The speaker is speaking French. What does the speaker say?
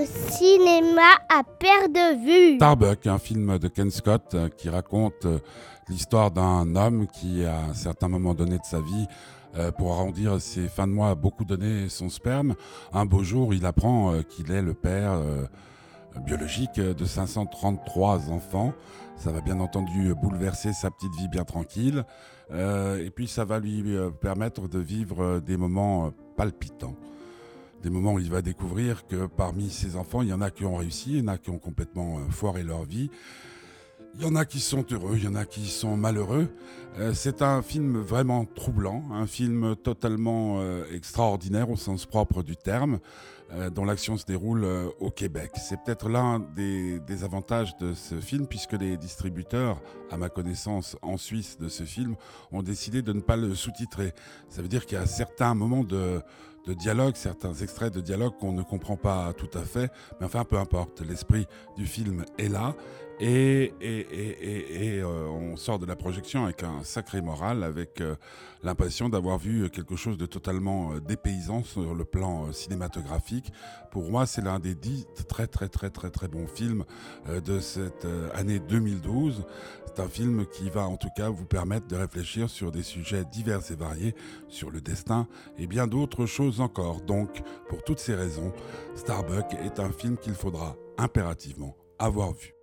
le cinéma à perte de vue. Starbuck, un film de Ken Scott euh, qui raconte euh, l'histoire d'un homme qui, à un certain moment donné de sa vie, euh, pour arrondir ses fins de mois, a beaucoup donné son sperme. Un beau jour, il apprend qu'il est le père biologique de 533 enfants. Ça va bien entendu bouleverser sa petite vie bien tranquille. et puis ça va lui permettre de vivre des moments palpitants des moments où il va découvrir que parmi ses enfants, il y en a qui ont réussi, il y en a qui ont complètement euh, foiré leur vie. Il y en a qui sont heureux, il y en a qui sont malheureux. Euh, c'est un film vraiment troublant, un film totalement euh, extraordinaire au sens propre du terme, dont l'action se déroule au Québec. C'est peut-être l'un des, des, avantages de ce film, puisque les distributeurs, à ma connaissance, en Suisse de ce film, ont décidé de ne pas le sous-titrer. Ça veut dire a certains moments de de dialogue, certains extraits de dialogue qu'on ne comprend pas tout à fait, mais enfin peu importe, l'esprit du film est là et, euh, on sort de la projection avec un sacré moral, avec euh, l'impression d'avoir vu quelque chose de totalement euh, dépaysant sur le plan cinématographique. Pour moi, c'est l'un des dix très très très très très bons films de cette année 2012. C'est un film qui va en tout cas vous permettre de réfléchir sur des sujets divers et variés, sur le destin et bien d'autres choses encore. Donc, pour toutes ces raisons, Starbuck est un film qu'il faudra impérativement avoir vu.